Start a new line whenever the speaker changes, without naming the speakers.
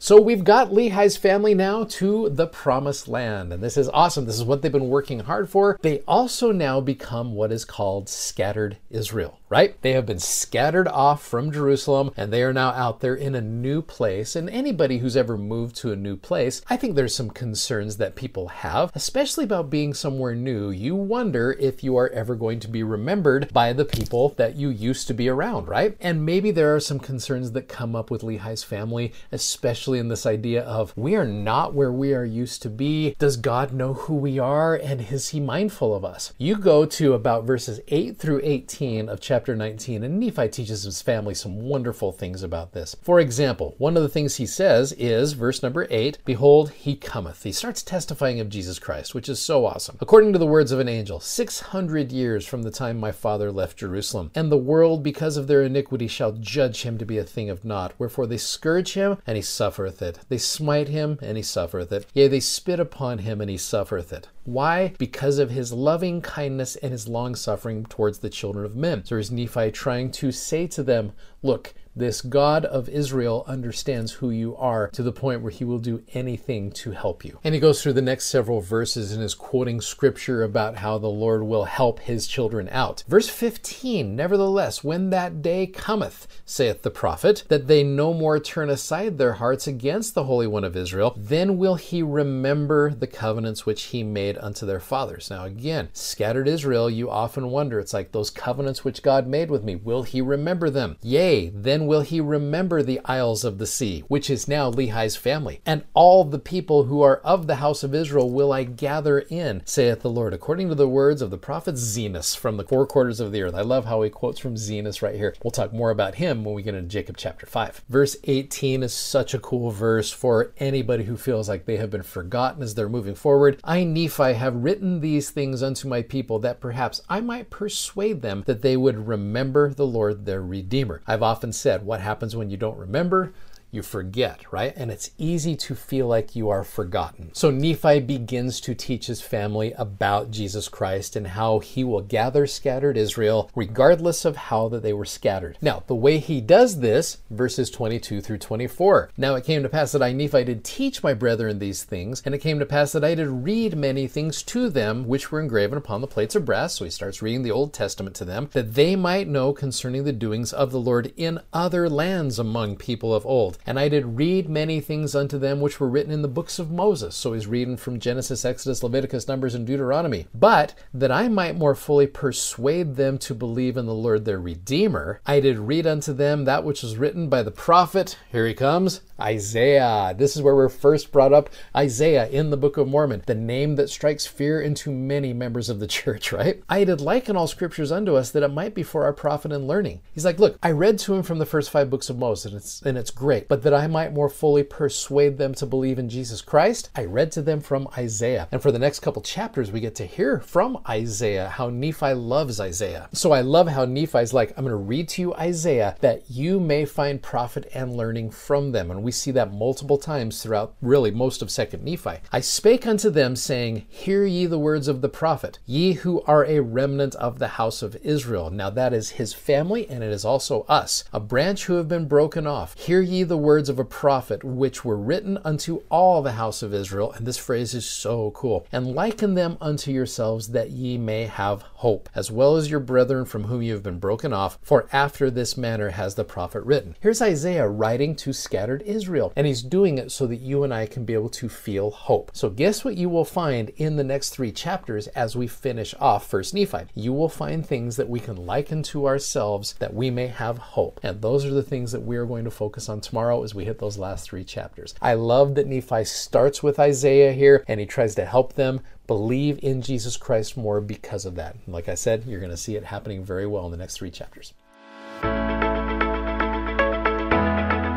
So we've got Lehi's family now to the promised land, and this is awesome. This is what they've been working hard for. They also now become what is called scattered Israel, right? They have been scattered off from Jerusalem, and they are now out there in a new place. And anybody who's ever moved to a new place, I think there's some concerns that people have, especially about being somewhere new. You wonder if you are ever going to be remembered by the people that you used to be around, right? And maybe there are some concerns that come up with Lehi's family, especially especially in this idea of we are not where we are used to be. Does God know who we are and is he mindful of us? You go to about verses 8 through 18 of chapter 19, and Nephi teaches his family some wonderful things about this. For example, one of the things he says is verse number 8 Behold, he cometh. He starts testifying of Jesus Christ, which is so awesome. According to the words of an angel, 600 years from the time my father left Jerusalem, and the world because of their iniquity shall judge him to be a thing of naught. Wherefore they scourge him, and he suffereth it. They smite him, and he suffereth it. Yea, they spit upon him, and he suffereth it. Why? Because of his loving kindness and his long suffering towards the children of men. So is Nephi trying to say to them, Look, this God of Israel understands who you are to the point where he will do anything to help you. And he goes through the next several verses and is quoting scripture about how the Lord will help his children out. Verse 15 Nevertheless, when that day cometh, saith the prophet, that they no more turn aside their hearts against the Holy One of Israel, then will he remember the covenants which he made unto their fathers. Now, again, scattered Israel, you often wonder, it's like those covenants which God made with me, will he remember them? Yea, then will he remember the isles of the sea, which is now Lehi's family. And all the people who are of the house of Israel will I gather in, saith the Lord, according to the words of the prophet Zenos from the four quarters of the earth. I love how he quotes from Zenos right here. We'll talk more about him when we get into Jacob chapter 5. Verse 18 is such a cool verse for anybody who feels like they have been forgotten as they're moving forward. I, Nephi, have written these things unto my people that perhaps I might persuade them that they would remember the Lord their Redeemer. I've often said, what happens when you don't remember? You forget, right? And it's easy to feel like you are forgotten. So Nephi begins to teach his family about Jesus Christ and how he will gather scattered Israel regardless of how that they were scattered. Now, the way he does this, verses 22 through 24. Now it came to pass that I Nephi did teach my brethren these things, and it came to pass that I did read many things to them which were engraven upon the plates of brass. So he starts reading the Old Testament to them, that they might know concerning the doings of the Lord in other lands among people of old and I did read many things unto them which were written in the books of Moses. So he's reading from Genesis, Exodus, Leviticus, Numbers, and Deuteronomy. But that I might more fully persuade them to believe in the Lord their Redeemer, I did read unto them that which was written by the prophet. Here he comes. Isaiah. This is where we're first brought up Isaiah in the Book of Mormon, the name that strikes fear into many members of the church, right? I did liken all scriptures unto us that it might be for our profit and learning. He's like, look, I read to him from the first five books of Moses, and it's, and it's great, but that I might more fully persuade them to believe in Jesus Christ, I read to them from Isaiah. And for the next couple chapters, we get to hear from Isaiah how Nephi loves Isaiah. So I love how Nephi's like, I'm going to read to you Isaiah that you may find profit and learning from them. And we see that multiple times throughout really most of 2nd Nephi. I spake unto them, saying, Hear ye the words of the prophet, ye who are a remnant of the house of Israel. Now that is his family, and it is also us, a branch who have been broken off. Hear ye the words of a prophet, which were written unto all the house of Israel. And this phrase is so cool. And liken them unto yourselves, that ye may have hope, as well as your brethren from whom you have been broken off. For after this manner has the prophet written. Here's Isaiah writing to scattered Israel. Israel. And he's doing it so that you and I can be able to feel hope. So guess what you will find in the next three chapters as we finish off First Nephi? You will find things that we can liken to ourselves that we may have hope. And those are the things that we are going to focus on tomorrow as we hit those last three chapters. I love that Nephi starts with Isaiah here and he tries to help them believe in Jesus Christ more because of that. like I said, you're going to see it happening very well in the next three chapters.